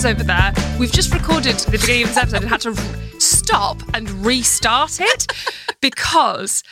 Tessa's over there. We've just recorded the beginning of this episode and had to stop and restart it because.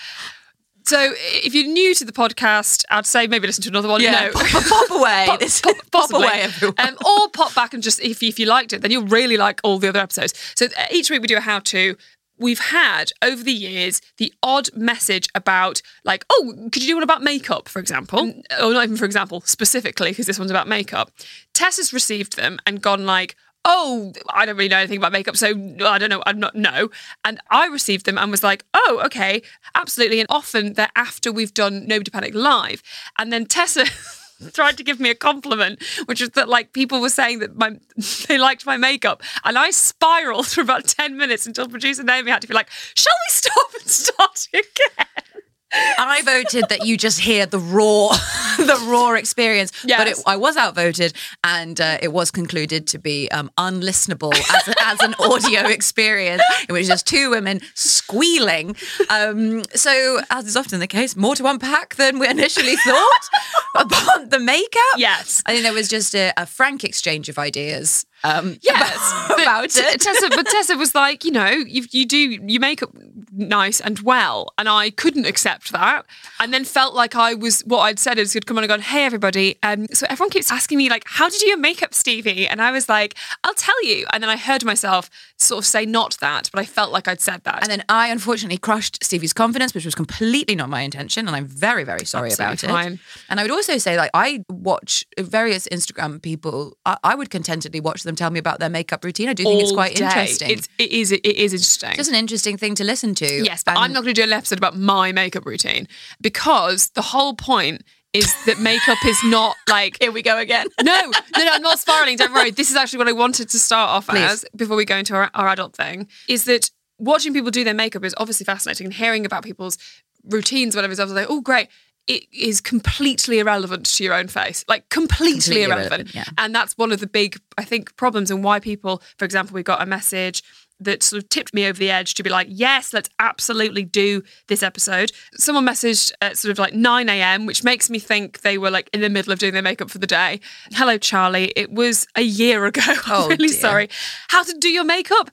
So, if you're new to the podcast, I'd say maybe listen to another one. Yeah, no. pop, pop away. Pop, pop- pop away, everyone. Um, or pop back and just, if, if you liked it, then you'll really like all the other episodes. So uh, each week we do a how to. We've had over the years the odd message about, like, oh, could you do one about makeup, for example? Mm. Or not even for example, specifically, because this one's about makeup. Tess has received them and gone, like, oh, I don't really know anything about makeup, so I don't know, I'm not, no. And I received them and was like, oh, okay, absolutely. And often they're after we've done Nobody Panic Live. And then Tessa tried to give me a compliment, which was that like people were saying that my they liked my makeup. And I spiraled for about 10 minutes until producer Naomi had to be like, shall we stop and start again? I voted that you just hear the raw, the raw experience. But it, I was outvoted, and uh, it was concluded to be um, unlistenable as, as an audio experience. It was just two women squealing. Um, so, as is often the case, more to unpack than we initially thought about the makeup. Yes. I think there was just a, a frank exchange of ideas. Um, Yes, about, about it. Tessa, but Tessa was like, you know, you, you do you make up nice and well, and I couldn't accept that, and then felt like I was what I'd said is had come on and gone, hey everybody, um, so everyone keeps asking me like, how did you do your makeup, Stevie? And I was like, I'll tell you, and then I heard myself sort of say not that, but I felt like I'd said that, And then I unfortunately crushed Stevie's confidence, which was completely not my intention, and I'm very, very sorry Absolutely about fine. it. And I would also say, like, I watch various Instagram people. I, I would contentedly watch them tell me about their makeup routine. I do think it's quite day. interesting. It's, it is it is interesting. just an interesting thing to listen to. Yes, but I'm not going to do an episode about my makeup routine because the whole point is that makeup is not like Here we go again. no, no, no, I'm not spiraling. Don't worry. This is actually what I wanted to start off Please. as before we go into our, our adult thing. Is that watching people do their makeup is obviously fascinating, and hearing about people's routines, whatever, is I was like, oh, great. It is completely irrelevant to your own face, like completely, Completely irrelevant. irrelevant, yeah. And that's one of the big, I think, problems and why people, for example, we got a message that sort of tipped me over the edge to be like, yes, let's absolutely do this episode. Someone messaged at sort of like 9 a.m., which makes me think they were like in the middle of doing their makeup for the day. Hello, Charlie. It was a year ago. I'm Oh, really dear. sorry. How to do your makeup?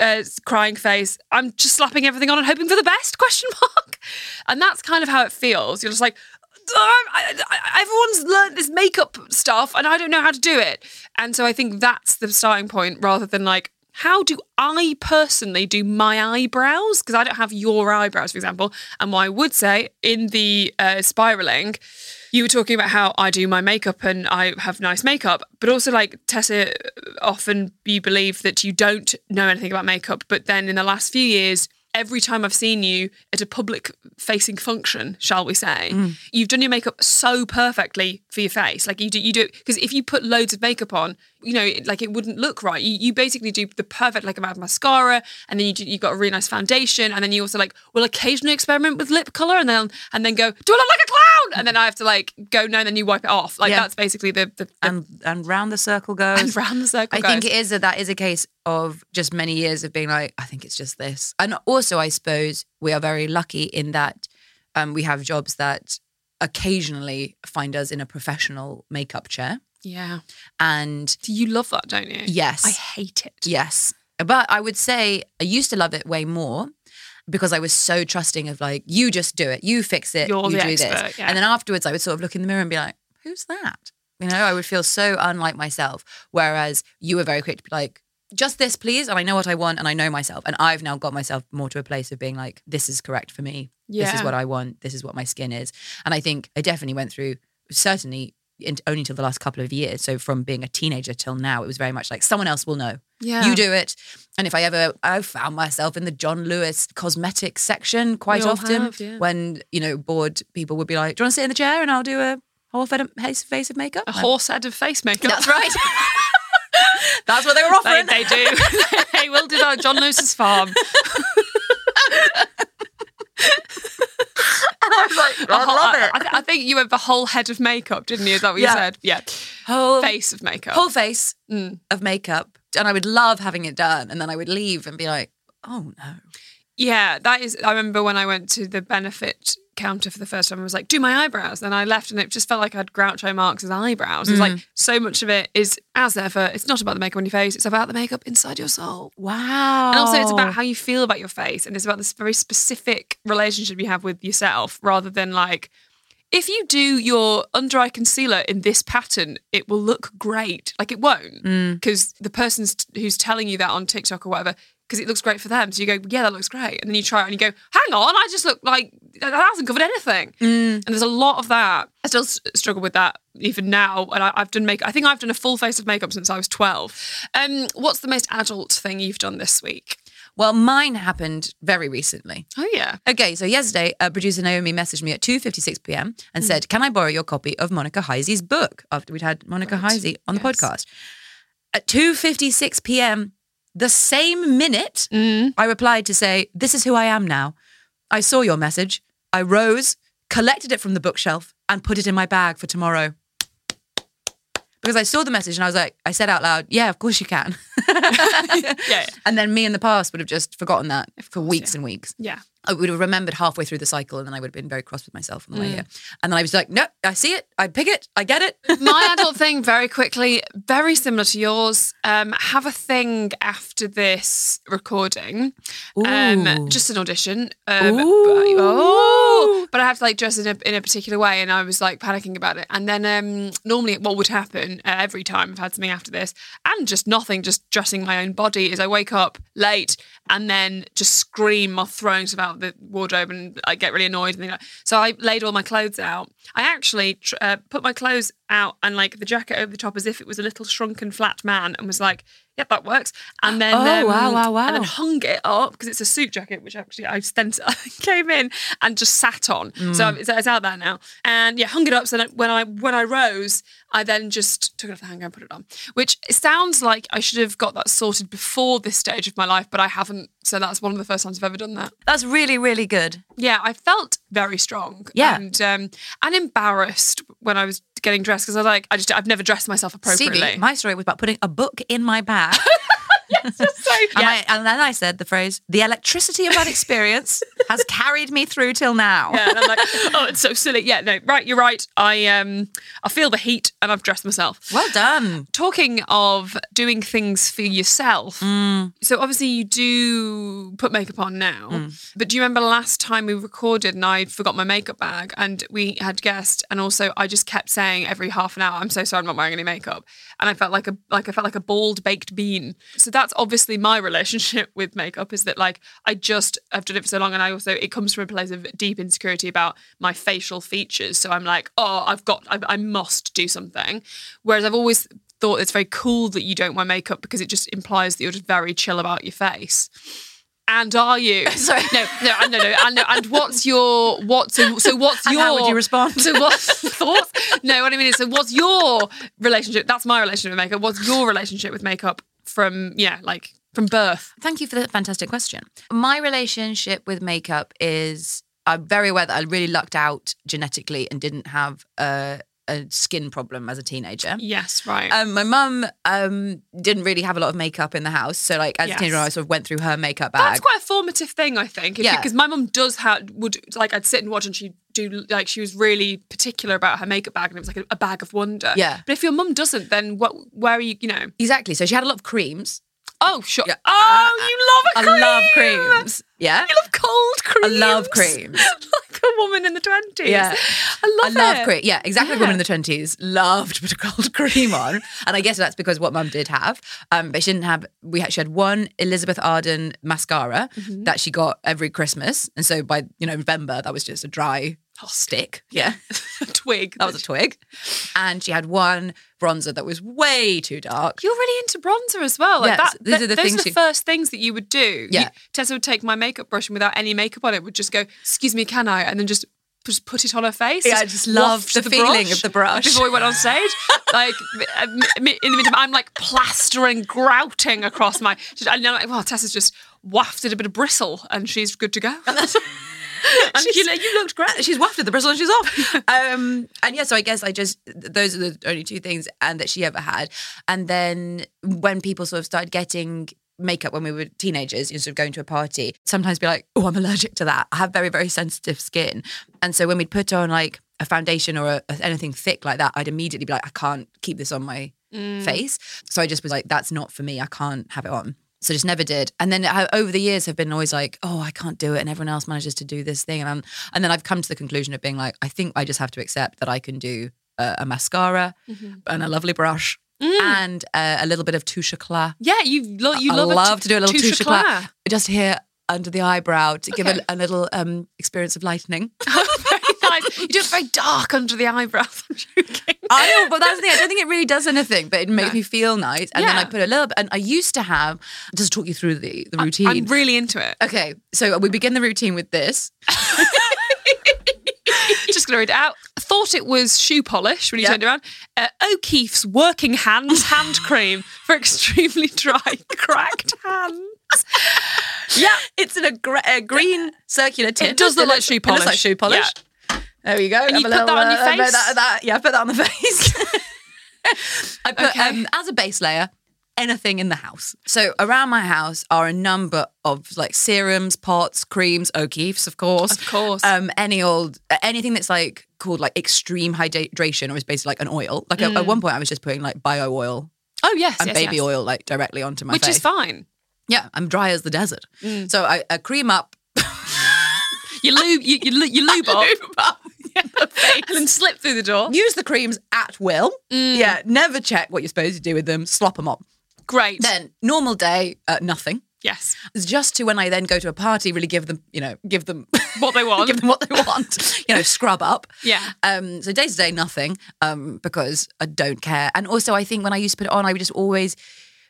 Uh, crying face. I'm just slapping everything on and hoping for the best? Question mark. And that's kind of how it feels. You're just like, "Oh, I, I, everyone's learned this makeup stuff and I don't know how to do it. And so I think that's the starting point rather than like, how do I personally do my eyebrows? Because I don't have your eyebrows, for example. And what I would say in the uh, spiraling, you were talking about how I do my makeup and I have nice makeup, but also like Tessa, often you believe that you don't know anything about makeup. But then in the last few years, every time I've seen you at a public facing function, shall we say, mm. you've done your makeup so perfectly for your face. Like you do, you do because if you put loads of makeup on, you know, it- like it wouldn't look right. You, you basically do the perfect like amount of mascara, and then you do, you got a really nice foundation, and then you also like will occasionally experiment with lip color, and then and then go, do I look like a clown? And then I have to like go no, and then you wipe it off. Like Yeah. that's basically the the, the and and round the circle goes. and round the circle. I think goes. it is that that is a case of just many years of being like, I think it's just this. And also, I suppose we are very lucky in that um, we have jobs that occasionally find us in a professional makeup chair. Yeah. And do You love that, don't you? Yes. I hate it. Yes. But I would say I used to love it way more because I was so trusting of like, you just do it, you fix it, You're you the do this. expert, yeah. And then afterwards, I would sort of look in the mirror and be like, who's that? You know, I would feel so unlike myself. Whereas you were very quick to be like, just this, please. And I know what I want and I know myself. And I've now got myself more to a place of being like, this is correct for me. This is what I want. This is what my skin is. And I think I definitely went through, certainly in, only till the last couple of years. So from being a teenager till now, it was very much like someone else will know. Yeah. You do it. And if I ever, I found myself in the John Lewis cosmetics section quite often have, yeah. when, you know, bored people would be like, do you want to sit in the chair and I'll do a whole face face of makeup? A horse head of face makeup. That's right. That's what they were They, offering. they do. they will do that at John Lewis's farm. I was like, I love it. I, th- I think you went the whole head of makeup, didn't you? Is that what Yeah. you said? Yeah. whole Face of makeup. whole face Mm. of makeup. And I would love having it done. And then I would leave and be like, oh no. Yeah, that is. I remember when I went to the benefit counter for the first time, I was like, do my eyebrows. Then I left and it just felt like I had Groucho Marx's eyebrows. It's Mm. like so much of it is, as ever, it's not about the makeup on your face, it's about the makeup inside your soul. Wow. And also, it's about how you feel about your face, and it's about this very specific relationship you have with yourself, rather than like, if you do your under eye concealer in this pattern, it will look great. Like it won't, because the person who's telling you that on TikTok or whatever, because it looks great for them. So you go, yeah, that looks great, and then you try it and you go, hang on, I just look like that hasn't covered anything. And there's a lot of that. I still s- struggle with that even now, and I, I've done make. I think I've done a full face of makeup since I was 12. Um, what's the most adult thing you've done this week? Well, mine happened very recently. Oh yeah. Okay, so yesterday, uh, producer Naomi messaged me at 2.56 p.m. and said, can I borrow your copy of Monica Heisey's book? After we'd had Monica Heisey on the podcast. At 2.56 p.m., the same minute, mm. I replied to say, this is who I am now. I saw your message. I rose, collected it from the bookshelf and put it in my bag for tomorrow. Because I saw the message and I was like, I said out loud, yeah, of course you can. Yeah. And then me in the past would have just forgotten that for weeks and weeks. Yeah. I would have remembered halfway through the cycle and then I would have been very cross with myself on the way here. And then I was like, no, I see it. I pick it. I get it. My adult thing, very quickly, very similar to yours. Um, have a thing after this recording. Um, just an audition. Um. But, oh, but I have to like dress in a, in a particular way, and I was like panicking about it. And then um, normally, what would happen uh, every time I've had something after this, and just nothing, just dressing my own body, is I wake up late and then just scream while throwing stuff out the wardrobe, and I get really annoyed. And things like so I laid all my clothes out. I actually uh, put my clothes out and like the jacket over the top as if it was a little shrunken flat man, and was like, "Yep, that works." And then um, Oh, wow, wow, wow. and then hung it up because it's a suit jacket, which actually I stent came in and just sat on. Mm. So it's, it's out there now, and yeah, hung it up. So then when I when I rose, I then just took it off the hanger and put it on. Which sounds like I should have got that sorted before this stage of my life, but I haven't. So that's one of the first times I've ever done that. That's really, really good. Yeah, I felt very strong. Yeah. and um, and embarrassed when I was getting dressed because I was like, I just I've never dressed myself appropriately. Stevie, my story was about putting a book in my bag. so And, yeah. I, and then I said the phrase, the electricity of that experience has carried me through till now. Yeah, and I'm like, oh, it's so silly. Yeah, no, right, you're right. I um, I feel the heat, and I've dressed myself. Well done. Talking of doing things for yourself, so obviously you do put makeup on now, but do you remember last time we recorded and I forgot my makeup bag and we had guests, and also I just kept saying every half an hour, "I'm so sorry, I'm not wearing any makeup," and I felt like a like I felt like a bald baked bean. So that's obviously my relationship with makeup is that like I just I've done it for so long, and I also it comes from a place of deep insecurity about my facial features. So I'm like, oh, I've got I, I must do something, whereas I've always thought it's very cool that you don't wear makeup because it just implies that you're just very chill about your face. And are you? Sorry. No, no, no, no. And, and what's your what? So, so what's And your? how would you respond? So what's thoughts? No, what I mean is, so what's your relationship? That's my relationship with makeup. What's your relationship with makeup from yeah, like from birth? Thank you for the fantastic question. My relationship with makeup is I'm very aware that I really lucked out genetically and didn't have a a skin problem as a teenager. Yes, right. Um, my mum um, didn't really have a lot of makeup in the house, so like as Yes. a teenager, I sort of went through her makeup bag. That's quite a formative thing, I think. Yeah. Because my mum does have would like I'd sit and watch, and she'd do like she was really particular about her makeup bag, and it was like a, a bag of wonder. Yeah. But if your mum doesn't, then what? Where are you? You know? exactly. So she had a lot of creams. Oh, sure. Yeah. Oh, I- you love a cream. I love creams. Yeah. You love cold creams. I love creams. like a woman in the twenties. Yeah. I love I love it. cream. Yeah, exactly. Yeah. woman in the twenties loved to put a cold cream on, and I guess that's because what Mum did have. Um, but she didn't have. We had, she had one Elizabeth Arden mascara Mm-hmm. that she got every Christmas, and so by you know November that was just a dry Oh, stick. Yeah, a twig. that was a twig. And she had one bronzer that was way too dark. You're really into bronzer as well. Like Yes, that, these th- are the those things are the first things that you would do. Yeah. You- Tessa would take my makeup brush and without any makeup on it would just go, "Excuse me, can I?" and then just just put it on her face. Yeah, I just love waft the feeling of the brush. before we went on stage. like in the meantime, I'm like plastering, grouting across my. And I'm like, well, Tessa's just wafted a bit of bristle and she's good to go. And she's, you, you looked great. She's wafted the bristle and she's off. um, and yeah, so I guess I just those are the only two things and that she ever had. And then when people sort of started getting makeup when we were teenagers, instead sort of going to a party, sometimes be like, oh, I'm allergic to that. I have very, very sensitive skin. And so when we'd put on like a foundation or a, anything thick like that, I'd immediately be like, I can't keep this on my face. So I just was like, that's not for me. I can't have it on. So just never did. And then I, over the years have been always like, oh, I can't do it. And everyone else manages to do this thing. And, I'm, and then I've come to the conclusion of being like, I think I just have to accept that I can do a, a mascara and a lovely brush and uh, a little bit of touche éclat. Yeah, you lo- you I love, love to do a little touche éclat. just here under the eyebrow to give a, a little um, experience of lightening. You do it very dark under the eyebrows. I'm joking. I know, but that's the thing. I don't think it really does anything, but it makes No. me feel nice. And then I put a little bit. And I used to have just talk you through the the routine. I'm really into it. okay, so we begin the routine with this. Just gonna read it out. Thought it was shoe polish when you Yeah. turned around. Uh, O'Keeffe's working hands hand cream for extremely dry, cracked hands. Yeah, it's in a, gr- a green circular tint. It does look like looks- shoe It looks like shoe polish. There we go. And Have you put little, that on your uh, face? That, that, yeah, put that on the face. I put Okay. um, as a base layer anything in the house. So around my house are a number of like serums, pots, creams, O'Keeffe's, of course, Of course. Um, any old anything that's like called like extreme hydration or is basically like an oil. Like at, at one point, I was just putting like bio oil Oh yes, and yes, baby yes. oil like directly onto my which face. is fine. Yeah, I'm dry as the desert. Mm. So I, I cream up. You lube, you, you, you lube up, Up. and then slip through the door. Use the creams at will. Mm. Yeah, never check what you're supposed to do with them. Slop them up. Great. Then normal day, uh, nothing. yes. It's just to when I then go to a party, really give them, you know, give them What they want. give them what they want. You know, scrub up. Yeah. Um. So day to day, nothing. Um. Because I don't care. And also, I think when I used to put it on, I would just always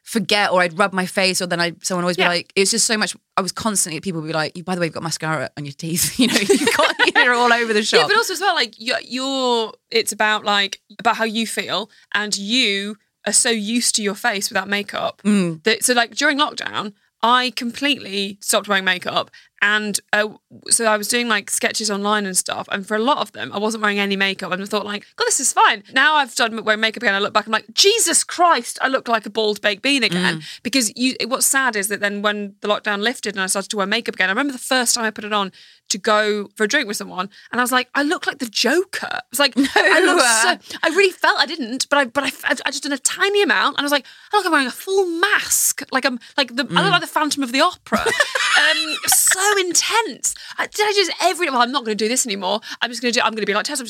forget, or I'd rub my face, or then I someone always Yeah. be like, it's just so much. I was constantly people would be like, you by the way, you've got mascara on your teeth. You know, you've got you're all over the shop. Yeah, but also as well, like you're, you're, it's about like about how you feel, and you are so used to your face without makeup Mm. that so like during lockdown, I completely stopped wearing makeup, and uh, so I was doing like sketches online and stuff, and for a lot of them, I wasn't wearing any makeup, and I thought like, God, this is fine. Now I've started wearing makeup again. I look back, I'm like, Jesus Christ, I look like a bald baked bean again. Because you, what's sad is that then when the lockdown lifted and I started to wear makeup again, I remember the first time I put it on to go for a drink with someone, and I was like, I look like the Joker. I was like, I look so. I really felt I didn't, but I but I, I just did a tiny amount, and I was like, I look like I'm wearing a full mask, like I'm like the I look like the Phantom of the Opera. um, so intense. I, did I just every? Well, I'm not going to do this anymore. I'm just going to do. I'm going to be like Tessa.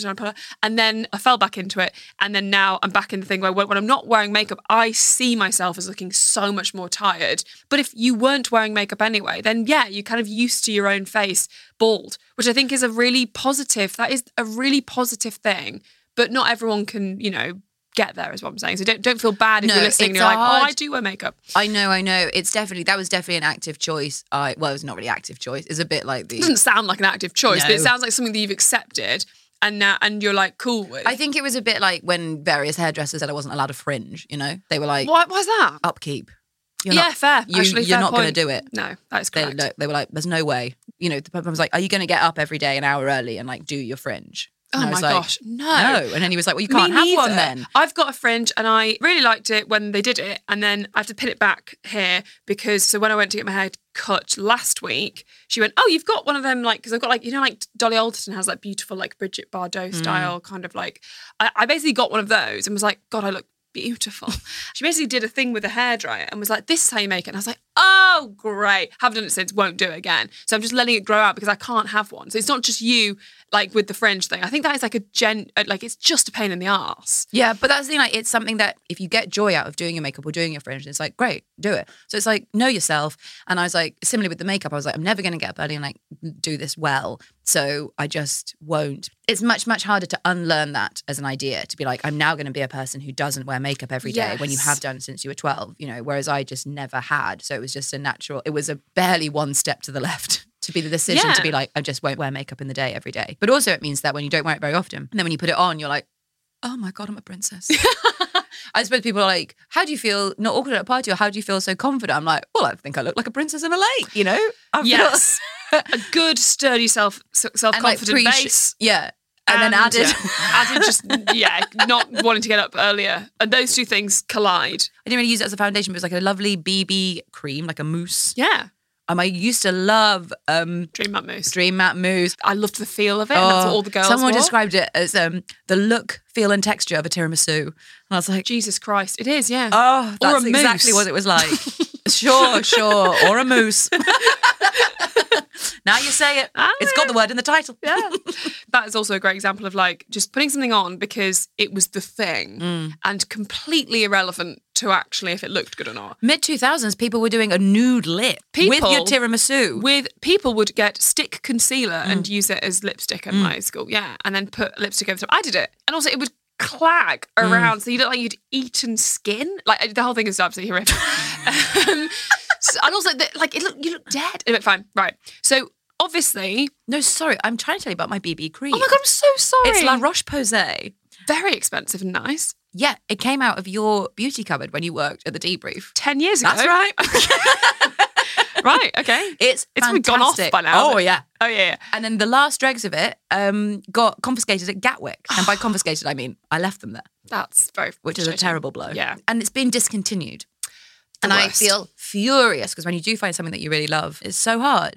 And then I fell back into it, and then now I'm back in the thing where when I'm not wearing makeup, I see myself as looking so much more tired. But if you weren't wearing makeup anyway, then yeah, you're kind of used to your own face bald, which I think is a really positive. That is a really positive thing. But not everyone can, you know, get there. Is what I'm saying. So don't don't feel bad if No, you're listening. and it's you're like, hard- oh, I do wear makeup. I know, I know. It's definitely that was definitely an active choice. I well, it was not really active choice. It's a bit like the. It doesn't sound like an active choice, but it sounds like something that you've accepted and now and you're like cool with. I think it was a bit like when various hairdressers said I wasn't allowed a fringe. You know, they were like Why, why's that? upkeep. You're yeah, not, fair. You, Actually, you're fair not going to do it. No, that's They, correct. they were like, "There's no way." You know, the person was like, "Are you going to get up every day an hour early and like do your fringe?" Oh my like, gosh, no. No. And then he was like, well, you can't Me have one then. I've got a fringe and I really liked it when they did it. And then I have to pin it back here because so when I went to get my hair cut last week, she went, Oh, you've got one of them like because I've got like, you know, like Dolly Alderton has like beautiful, like Brigitte Bardot Mm. style kind of like I, I basically got one of those and was like, God, I look beautiful. she basically did a thing with a hairdryer and was like, This is how you make it. And I was like, Oh, great. Haven't done it since, won't do it again. So I'm just letting it grow out because I can't have one. So it's not just you like with the fringe thing. I think that is like a gen uh, like it's just a pain in the ass. Yeah, but that's the thing. Like, it's something that if you get joy out of doing your makeup or doing your fringe, it's like great, do it. So it's like know yourself. And I was like, similarly with the makeup, I was like, I'm never going to get up early and like do this well. So I just won't. It's much much harder to unlearn that as an idea to be like, I'm now going to be a person who doesn't wear makeup every day when you have done since you were 12. You know, whereas I just never had. So it was just a natural. It was a barely one step to the left. To be the decision to be like, I just won't wear makeup in the day every day. But also, it means that when you don't wear it very often, and then when you put it on, you're like, oh my god, I'm a princess. I suppose people are like, how do you feel not awkward at a party, or how do you feel so confident? I'm like, well, I think I look like a princess in a lake. You know, I feel- Yes. a good, sturdy self self and like confident base. yeah, and, then added. yeah, added just yeah, not wanting to get up earlier, and those two things collide. I didn't really use it as a foundation, but it was like a lovely BB cream, like a mousse. Yeah, Um, I used to love um, dream matte mousse. Dream Matte Mousse. I loved the feel of it. and that's Oh, what all the girls. Someone wore. described it as um, the look, feel, and texture of a tiramisu. And I was like, Jesus Christ, it is. Yeah. oh, Or a that's exactly mousse. what it was like. sure, sure. Or a moose. now you say it. Ah, It's got the word in the title. yeah. that is also a great example of like just putting something on because it was the thing Mm. and completely irrelevant to actually if it looked good or not. Mid 2000s, people were doing a nude lip with your tiramisu. With people would get stick concealer Mm. and use it as lipstick at my school, yeah, and then put lipstick over top. I did it, and also it would clag Mm. around, so you look like you'd eaten skin. Like the whole thing is absolutely horrific. um, so- and also, the, like it look, you look dead. Anyway, fine, right. So obviously, no, sorry, I'm trying to tell you about my BB cream. oh my god, I'm so sorry. It's La Roche Posay. very expensive and nice. Yeah, it came out of your beauty cupboard when you worked at the debrief. Ten years ago. That's right. right. Okay. It's It's probably gone off by now. Oh yeah. Oh yeah. And then the last dregs of it um, got confiscated at Gatwick, and by confiscated I mean I left them there, That's very. which is a terrible blow. Yeah. and it's been discontinued. The and I feel furious because when you do find something that you really love, it's so hard.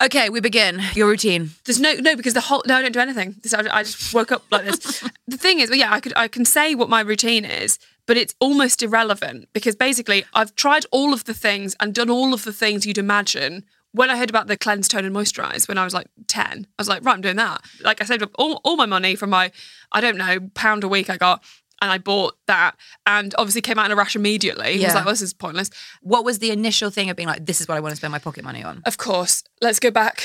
Okay, we begin. Your routine. There's no no because the whole no I don't do anything. This, I, I just woke up like this. the thing is, well, yeah, I could I can say what my routine is, but it's almost irrelevant because basically I've tried all of the things and done all of the things you'd imagine. When I heard about the cleanse, tone, and moisturize when I was like ten, I was like, right, I'm doing that. Like I saved up all, all my money from my I don't know pound a week I got, and I bought that, and obviously came out in a rush immediately. I Yeah. was like, well, this is pointless. What was the initial thing of being like, this is what I want to spend my pocket money on? Of course, let's go back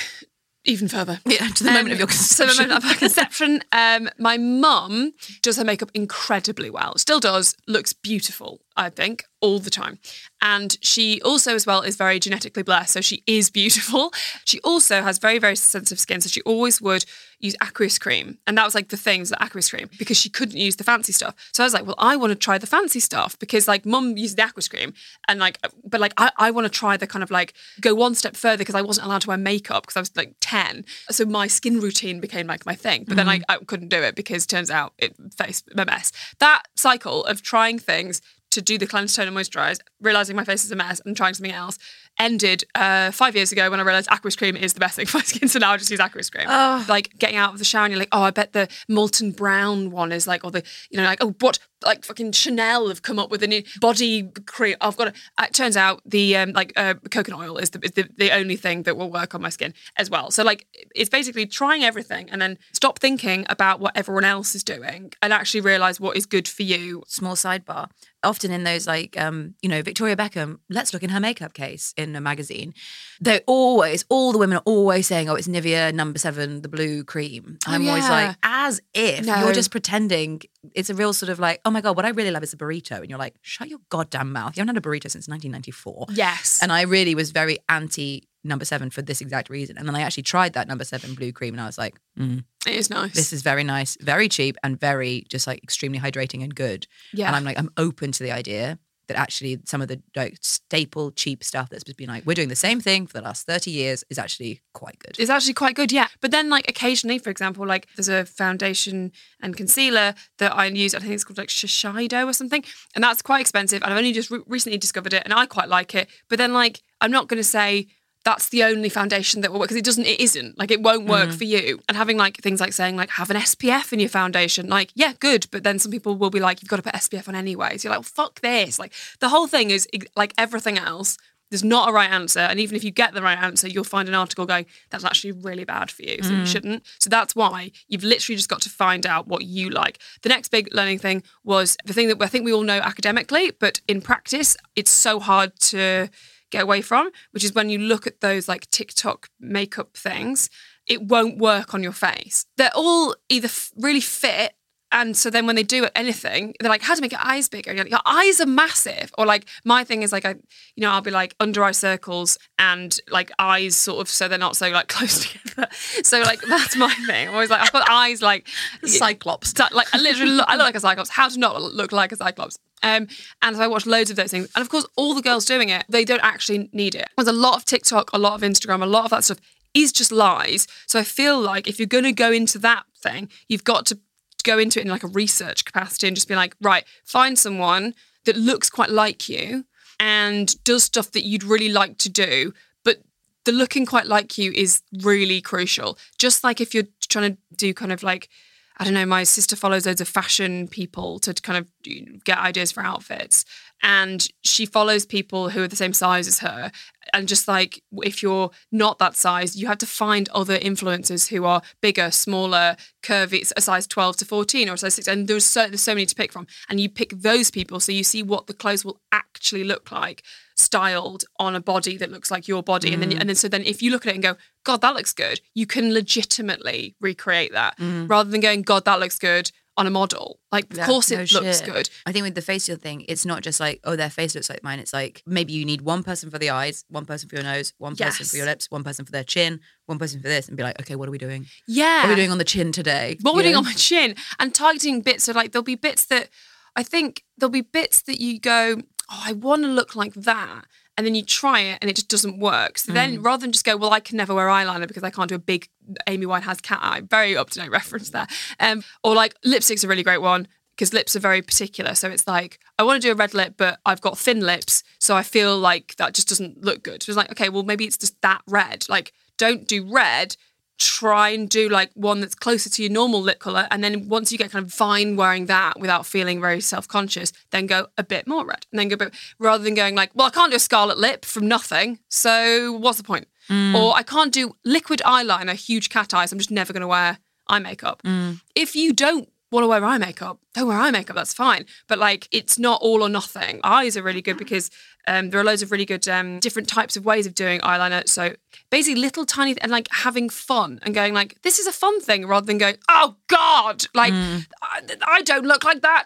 even further. Yeah, to the moment of your So the conception. moment of my conception. Um, my mum does her makeup incredibly well. Still does. Looks beautiful. I think, all the time. And she also, as well, is very genetically blessed. So she is beautiful. She also has very, very sensitive skin. So she always would use aqueous cream. And that was like the thing, was the aqueous cream, because she couldn't use the fancy stuff. So I was like, well, I want to try the fancy stuff because like mum used the aqueous cream and like, but like I, I want to try the kind of like go one step further because I wasn't allowed to wear makeup because I was like 10. So my skin routine became like my thing. But then I, mm. I couldn't do it because turns out it faced a mess. That cycle of trying things to do the cleanse, tone, and moisturize, realizing my face is a mess and trying something else, ended uh, five years ago when I realized aqueous cream is the best thing for my skin. So now I just use aqueous cream. Like getting out of the shower and you're like, oh, I bet the Molton Brown one is like, or the, you know, like, oh, what, like fucking Chanel have come up with a new body cream. I've got to, it turns out the, um, like, uh, coconut oil is, the, is the, the only thing that will work on my skin as well. So, like, it's basically trying everything and then stop thinking about what everyone else is doing and actually realize what is good for you. small sidebar. Often in those like um, you know, Victoria Beckham, let's look in her makeup case in a magazine. They're always, all the women are always saying, Oh, it's Nivea number seven, the blue cream. Oh, I'm always yeah. like, as if No. you're just pretending it's a real sort of like, oh my God, what I really love is a burrito. And you're like, shut your goddamn mouth. You haven't had a burrito since 1994. Yes. And I really was very anti number seven for this exact reason. And then I actually tried that number seven blue cream and I was like, mm, it is nice. this is very nice, very cheap, and very just like extremely hydrating and good. Yeah. And I'm like, I'm open to the idea that actually some of the like staple cheap stuff that's been like, we're doing the same thing for the last 30 years is actually quite good. It's actually quite good, yeah. But then, like, occasionally, for example, like there's a foundation and concealer that I use. I think it's called like Shiseido or something, and that's quite expensive. And I've only just re- recently discovered it, and I quite like it. But then, like, I'm not going to say that's the only foundation that will work because it doesn't. It isn't like it won't work mm. for you. And having like things like saying like have an SPF in your foundation, like yeah, good. But then some people will be like, you've got to put SPF on anyway. So you're like, well, fuck this. Like the whole thing is like everything else. There's not a right answer. And even if you get the right answer, you'll find an article going, that's actually really bad for you. So you mm. shouldn't. So that's why you've literally just got to find out what you like. The next big learning thing was the thing that I think we all know academically, but in practice, it's so hard to get away from, which is when you look at those like TikTok makeup things, it won't work on your face. They're all either f- really fit. And so then when they do anything, they're like, how to make your eyes bigger? And you're like, your eyes are massive. Or like my thing is like, I, you know, I'll be like under eye circles and like eyes sort of so they're not so like close together. So like that's my thing. I'm always like, I've got eyes like Cyclops. like I literally look, I look like a cyclops. How to not look like a cyclops? Um, and so I watched loads of those things. And of course, all the girls doing it, they don't actually need it. There's a lot of TikTok, a lot of Instagram, a lot of that stuff is just lies. So I feel like if you're going to go into that thing, you've got to go into it in like a research capacity and just be like, right, find someone that looks quite like you and does stuff that you'd really like to do, but the looking quite like you is really crucial. Just like if you're trying to do kind of like, I don't know, my sister follows loads of fashion people to kind of get ideas for outfits. And she follows people who are the same size as her. And just like if you're not that size, you have to find other influencers who are bigger, smaller, curvy, a size 12 to 14 or a size 6. And there's so, there's so many to pick from. And you pick those people so you see what the clothes will actually look like styled on a body that looks like your body. And then, mm. and then, so then if you look at it and go, God, that looks good, you can legitimately recreate that mm. rather than going, God, that looks good on a model. Like, of Yeah, course it no looks shit. good. I think with the facial thing, it's not just like, oh, their face looks like mine. It's like maybe you need one person for the eyes, one person for your nose, one person for your lips, one person for their chin, one person for this, and be like, okay, what are we doing? Yeah. What are we doing on the chin today? what we're You doing on my chin and targeting bits. So like there'll be bits that I think there'll be bits that you go, oh, I want to look like that. And then you try it and it just doesn't work. So then Mm. rather than just go, well, I can never wear eyeliner because I can't do a big Amy Winehouse cat eye. Very up to date reference there. Um, or like lipstick's a really great one because lips are very particular. So it's like, I want to do a red lip, but I've got thin lips. So I feel like that just doesn't look good. So it's like, okay, well, maybe it's just that red. Like, don't do red try and do like one that's closer to your normal lip color and then once you get kind of fine wearing that without feeling very self-conscious then go a bit more red and then go a bit rather than going like well i can't do a scarlet lip from nothing so what's the point? Mm. Or i can't do liquid eyeliner huge cat eyes i'm just never going to wear eye makeup. Mm. If you don't want to wear eye makeup, don't wear eye makeup. That's fine. But like, it's not all or nothing. Eyes are really good because um, there are loads of really good um, different types of ways of doing eyeliner. So basically, little tiny and like having fun and going like, this is a fun thing, rather than going, oh god, like I, I don't look like that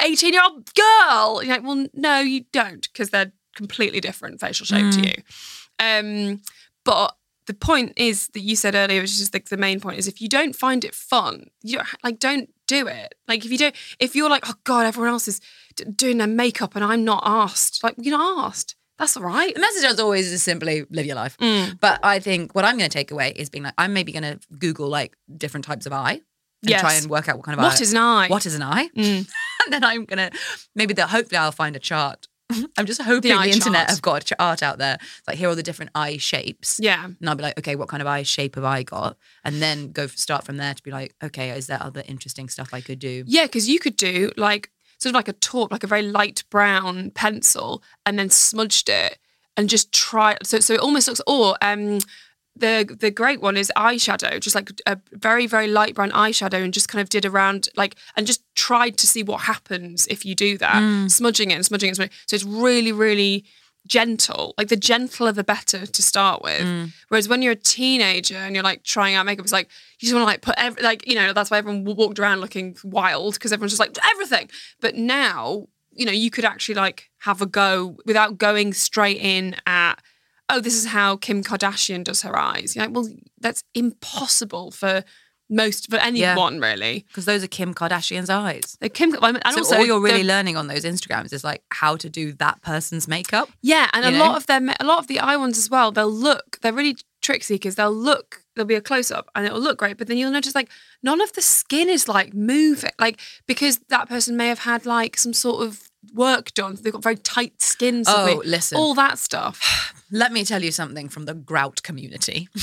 eighteen year old girl. You're like, well, no, you don't, because they're completely different facial shape to you. Um, but the point is that you said earlier, which is just like the main point, is if you don't find it fun, you don't, like don't do it. Like if you don't, if you're like, oh god, everyone else is d- doing their makeup and I'm not asked, like you're not asked. That's all right. The message as always is simply live your life. Mm. But I think what I'm going to take away is being like, I'm maybe going to Google like different types of eye and Yes. try and work out what kind of What eye. is an eye? What is an eye? Mm. and then I'm going to, maybe that hopefully I'll find a chart. I'm just hoping the, eye internet have got a chart out there. Like, here are the different eye shapes. Yeah. And I'll be like, okay, what kind of eye shape have I got? And then go start from there to be like, okay, is there other interesting stuff I could do? Yeah, because you could do like sort of like a taupe, like a very light brown pencil, and then smudged it and just try. So so it almost looks. Or um, the the great one is eyeshadow, just like a very very light brown eyeshadow, and just kind of did around like and just tried to see what happens if you do that, mm. smudging it and smudging it. And smudging. So it's really really gentle like the gentler the better to start with mm. whereas when you're a teenager and you're like trying out makeup it's like you just want to like put every, like you know that's why everyone walked around looking wild because everyone's just like everything but now you know you could actually like have a go without going straight in at oh this is how kim kardashian does her eyes you're like well that's impossible for most for anyone really Because those are Kim Kardashian's eyes. kim and so also all you're really learning on those Instagrams is like how to do that person's makeup. Yeah, and a know? lot of them, a lot of the eye ones as well. They'll look, they're really tricksy because they'll look, there'll be a close up and it'll look great, but then you'll notice like none of the skin is like moving, like because that person may have had like some sort of work done. They've got very tight skin. Oh, listen. all that stuff. Let me tell you something from the grout community.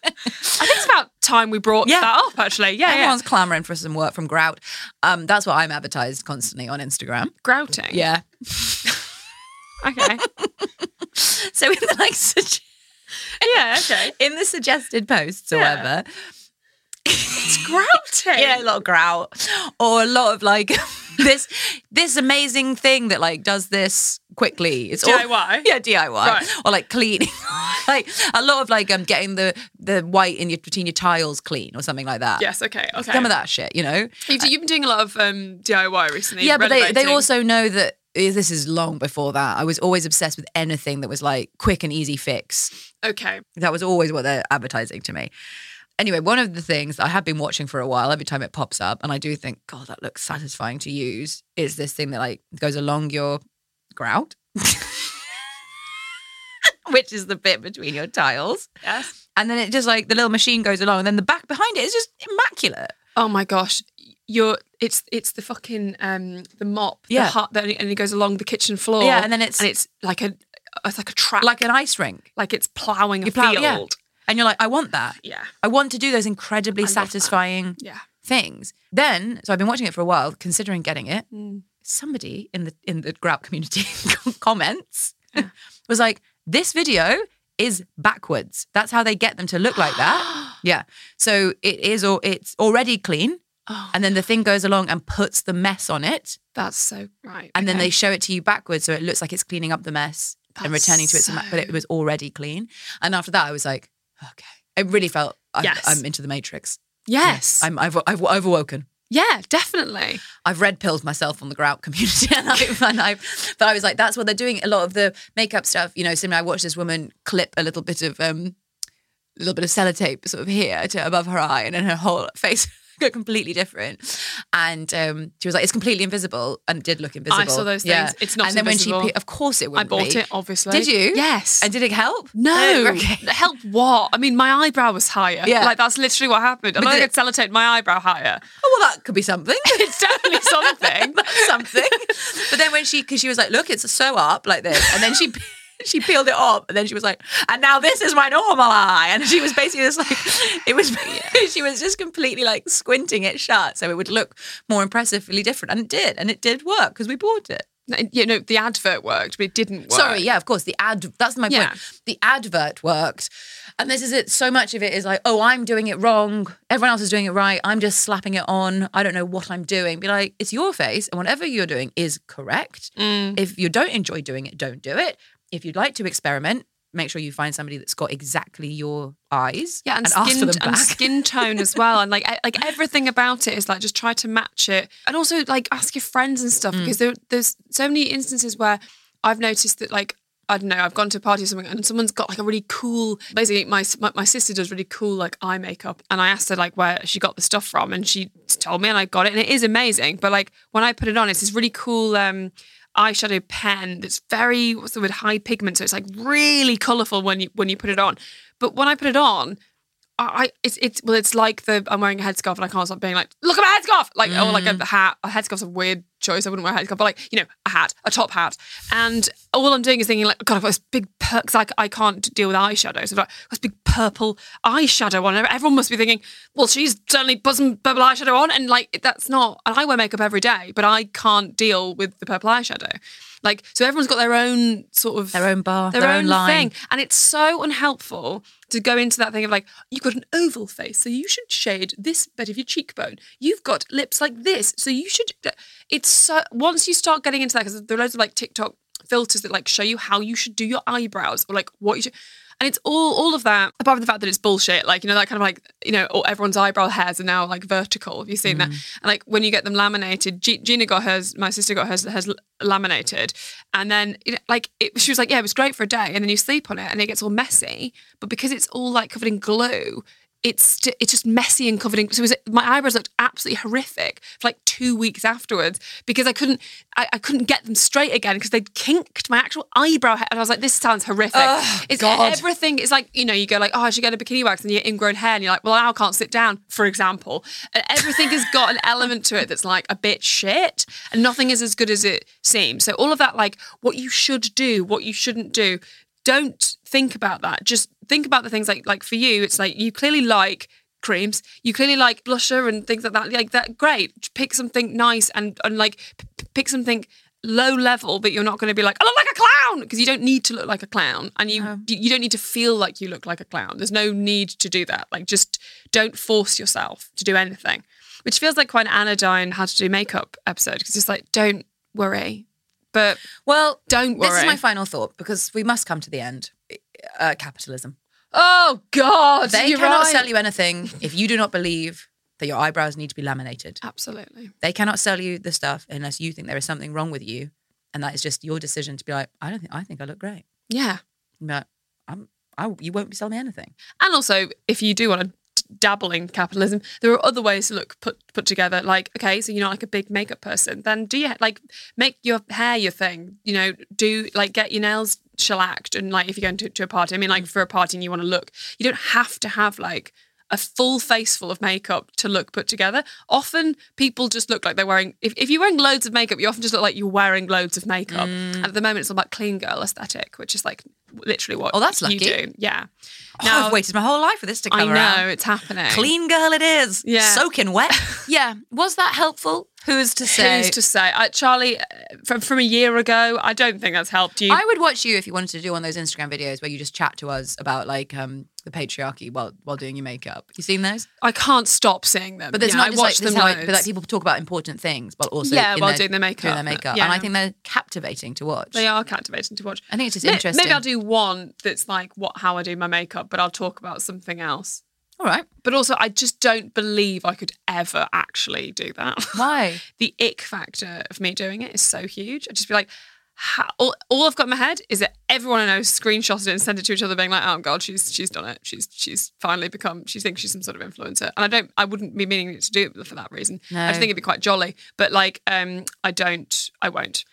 I think it's about time we brought Yeah. that up. Actually, yeah, Everyone's yeah. clamoring for some work from grout. Um, that's what I'm advertised constantly on Instagram. Grouting. Yeah. Okay. So in the like yeah. Okay. in the suggested posts or Yeah. It's grouting. yeah, a lot of grout or a lot of like this this amazing thing that like does this quickly. It's all- DIY? yeah, DIY Right. or like cleaning, like a lot of like um getting the the white in your between your tiles clean or something like that. Yes. Okay. Okay. Some of that shit, you know. You've, you've been doing a lot of um, DIY recently. yeah, but they, they also know that eh, this is long before that. I was always obsessed with anything that was like quick and easy fix. Okay. That was always what they're advertising to me. Anyway, one of the things I have been watching for a while, every time it pops up, and I do think, God, that looks satisfying to use, is this thing that like goes along your grout, which is the bit between your tiles. Yes. And then it just like the little machine goes along, and then the back behind it is just immaculate. Oh my gosh, you're it's it's the fucking um the mop, Yeah. the hut that and it goes along the kitchen floor. Yeah, and then it's- and it's like a it's like a track, Like an ice rink. like it's ploughing a plow- field. yeah. And you're like, I want that. Yeah. I want to do those incredibly satisfying Yeah. things. Then, so I've been watching it for a while, considering getting it. Mm. Somebody in the in the grout community comments was like, "This video is backwards. That's how they get them to look like that." yeah. So it is, or it's already clean, Oh, and then the thing goes along and puts the mess on it, that's so right. and then they show it to you backwards, so it looks like it's cleaning up the mess and returning to its, ima- but it was already clean. And after that, I was like, okay, it really felt I'm, Yes. I'm into the Matrix. yes, I'm, I've, I've, I've awoken. yeah, definitely. I've red pilled myself on the grout community, and I've, and I've, but I was like, that's what they're doing. A lot of the makeup stuff, you know. Similarly, I watched this woman clip a little bit of, um, a little bit of sellotape sort of here to above her eye, and then her whole face completely different. And um, she was like, it's completely invisible, and it did look invisible. I saw those Yeah. things. It's not And then when she, pe- of course, it would. I bought it, obviously. Did you? Yes. And did it help? no, okay. help what? I mean, my eyebrow was higher. Yeah. like that's literally what happened. Not going to sellotape my eyebrow higher. Oh, well, that could be something. It's definitely something. Something. But then when she, because she was like, look, it's so up like this, and then she. She peeled it up, and then she was like, "And now this is my normal eye." And she was basically just like, it was. she was just completely like squinting it shut, so it would look more impressively different, and it did, and it did work because we bought it. You know, the advert worked, but it didn't work. Sorry, yeah, of course. The ad that's my Yeah. point. The advert worked. And this is it. So much of it is like, oh, I'm doing it wrong. Everyone else is doing it right. I'm just slapping it on. I don't know what I'm doing. Be like, it's your face, and whatever you're doing is correct. Mm. If you don't enjoy doing it, don't do it. If you'd like to experiment, make sure you find somebody that's got exactly your eyes. Yeah, and, ask for skin and skin tone as well, and like like everything about it is like just try to match it, and also like ask your friends and Mm. stuff because there, there's so many instances where I've noticed that like I don't know I've gone to a party or something and someone's got like a really cool basically my my, my sister does really cool like eye makeup and I asked her like where she got the stuff from and she told me and I got it and it is amazing, but like when I put it on, it's this really cool. um eyeshadow pen that's very what's the word high pigment so it's like really colorful when you when you put it on. But when i put it on I, I it's it's well it's like the i'm wearing a headscarf and i can't stop being like look at my headscarf! Like or like a mm. hat. A headscarf's a weird choice. I wouldn't wear a headscarf but like you know a hat a top hat. And all i'm doing is thinking like god i've got this big because I, I can't deal with eyeshadow. So i've got this big purple eyeshadow on. Everyone must be thinking well she's certainly put some purple eyeshadow on. And like that's not and i wear makeup every day but i can't deal with the purple eyeshadow. Like so everyone's got their own sort of Their own bar, their, their own, own line. thing. And it's so unhelpful to go into that thing of like you've got an oval face so you should shade this bit of your cheekbone. You've got lips like this so you should uh, it's so once you start getting into that because there are loads of like tiktok filters that like show you how you should do your eyebrows or like what you should and it's all all of that apart from the fact that it's bullshit like you know that kind of like you know everyone's eyebrow hairs are now like vertical. Have you seen that? Mm. And like when you get them laminated G- Gina got hers my sister got hers hers laminated. And then you know, like it, she was like yeah it was great for a day. And then you sleep on it and it gets all messy. But because it's all like covered in glue it's st- it's just messy and covered in so it was, my eyebrows looked absolutely horrific for like two weeks afterwards because I couldn't I, I couldn't get them straight again because they'd kinked my actual eyebrow hair and I was like this sounds horrific. It's God. everything is like you know you go like oh I should get a bikini wax and you get ingrown hair and you're like well now I can't sit down for example. And everything has got an element to it that's like a bit shit and nothing is as good as it seems. So all of that like what you should do what you shouldn't do don't think about that. Just think about the things like like for you, it's like you clearly like creams. You clearly like blusher and things like that. Like that, great. Pick something nice and and like p- pick something low level, but you're not going to be like I look like a clown because you don't need to look like a clown, and you you you don't need to feel like you look like a clown. There's no need to do that. Like just don't force yourself to do anything. Which feels like quite an anodyne how to do makeup episode because it's like don't worry, but Well, Don't worry. This is my final thought because we must come to the end. Uh, capitalism. oh god, They you're cannot right. sell you anything if you do not believe that your eyebrows need to be laminated. Absolutely. They cannot sell you the stuff unless you think there is something wrong with you, and that is just your decision to be like, I don't think I think I look great. Yeah. But I'm, I, you won't sell me anything. And also, if you do want to dabble in capitalism, there are other ways to look put put together. Like, okay, so you're not like a big makeup person, then do you like make your hair your thing? You know, do like get your nails shellacked and like if you're going to, to a party. I mean, like for a party and you want to look, you don't have to have like a full face full of makeup to look put together. Often people just look like they're wearing, if, if you're wearing loads of makeup, you often just look like you're wearing loads of makeup. And at the moment, it's all about clean girl aesthetic, which is like literally what Oh, that's you lucky. do. Yeah. Oh, I've waited my whole life for this to come I know, around. it's happening. Clean girl it is. Yeah. Soaking wet. yeah. Was that helpful? Who's to say? Who's to say? I, Charlie, uh, from, from a year ago, I don't think that's helped you. I would watch you if you wanted to do one of those Instagram videos where you just chat to us about like um the patriarchy while while doing your makeup. You seen those? I can't stop seeing them. But there's yeah, not I just like, them but like people talk about important things, but also Yeah, while doing their makeup. doing their makeup, Yeah. and I think they're captivating to watch. They are captivating to watch. I think it's just May- interesting. Maybe I'll do one that's like what how I do my makeup, but I'll talk about something else. All right. But also, I just don't believe I could ever actually do that. Why? the ick factor of me doing it is so huge. I'd just be like, how, all, all I've got in my head is that everyone I know screenshotted it and sent it to each other, being like, "Oh God, she's she's done it. She's she's finally become. She thinks she's some sort of influencer." And I don't. I wouldn't be meaning to do it for that reason. I No. just think it'd be quite jolly. But like, um, I don't. I won't.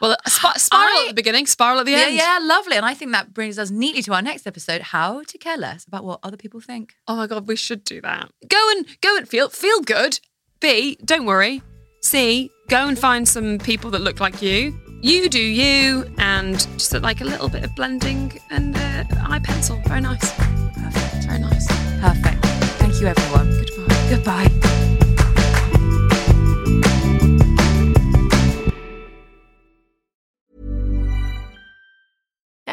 Well, sp- spiral I- at the beginning, spiral at the Yeah, end. yeah, lovely. And I think that brings us neatly to our next episode: how to care less about what other people think. Oh my god, we should do that. Go and go and feel feel good. B, don't worry. C, go and find some people that look like you. You do you, and just like a little bit of blending and uh, eye pencil. Very nice. Perfect. Very nice. Perfect. Thank you, everyone. Goodbye. Goodbye.